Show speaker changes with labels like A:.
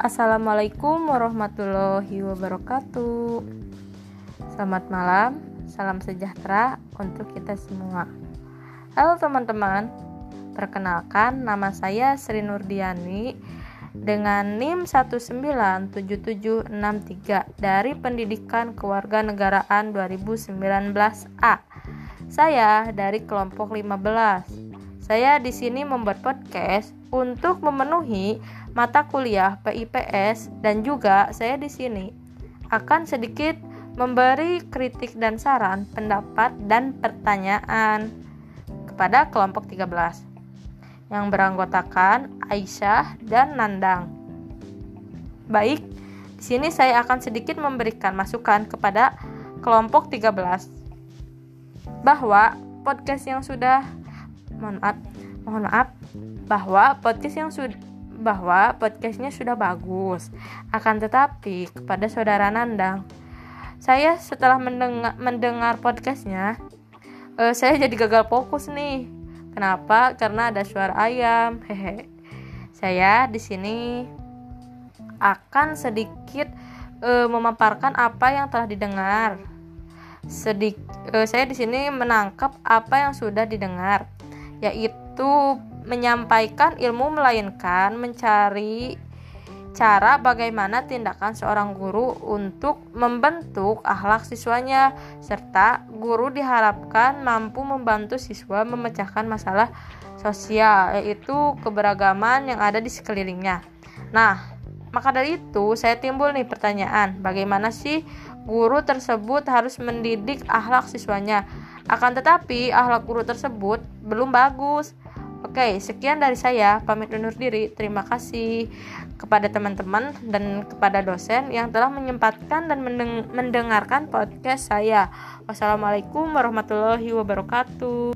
A: Assalamualaikum warahmatullahi wabarakatuh. Selamat malam, salam sejahtera untuk kita semua. Halo teman-teman, perkenalkan nama saya Sri Nurdiani dengan NIM 197763 dari Pendidikan Kewarganegaraan 2019A. Saya dari kelompok 15. Saya di sini membuat podcast untuk memenuhi mata kuliah PIPS dan juga saya di sini akan sedikit memberi kritik dan saran, pendapat dan pertanyaan kepada kelompok 13 yang beranggotakan Aisyah dan Nandang. Baik, di sini saya akan sedikit memberikan masukan kepada kelompok 13 bahwa podcast yang sudah mohon maaf, mohon maaf bahwa podcast yang sudah bahwa podcastnya sudah bagus. Akan tetapi kepada saudara Nandang, saya setelah mendengar, mendengar podcastnya, uh, saya jadi gagal fokus nih. Kenapa? Karena ada suara ayam. Hehe. Saya di sini akan sedikit uh, memaparkan apa yang telah didengar. Sedik, uh, saya di sini menangkap apa yang sudah didengar, yaitu menyampaikan ilmu melainkan mencari cara bagaimana tindakan seorang guru untuk membentuk akhlak siswanya serta guru diharapkan mampu membantu siswa memecahkan masalah sosial yaitu keberagaman yang ada di sekelilingnya. Nah, maka dari itu saya timbul nih pertanyaan, bagaimana sih guru tersebut harus mendidik akhlak siswanya? Akan tetapi, akhlak guru tersebut belum bagus. Oke, sekian dari saya. Pamit undur diri. Terima kasih kepada teman-teman dan kepada dosen yang telah menyempatkan dan mendengarkan podcast saya. Wassalamualaikum warahmatullahi wabarakatuh.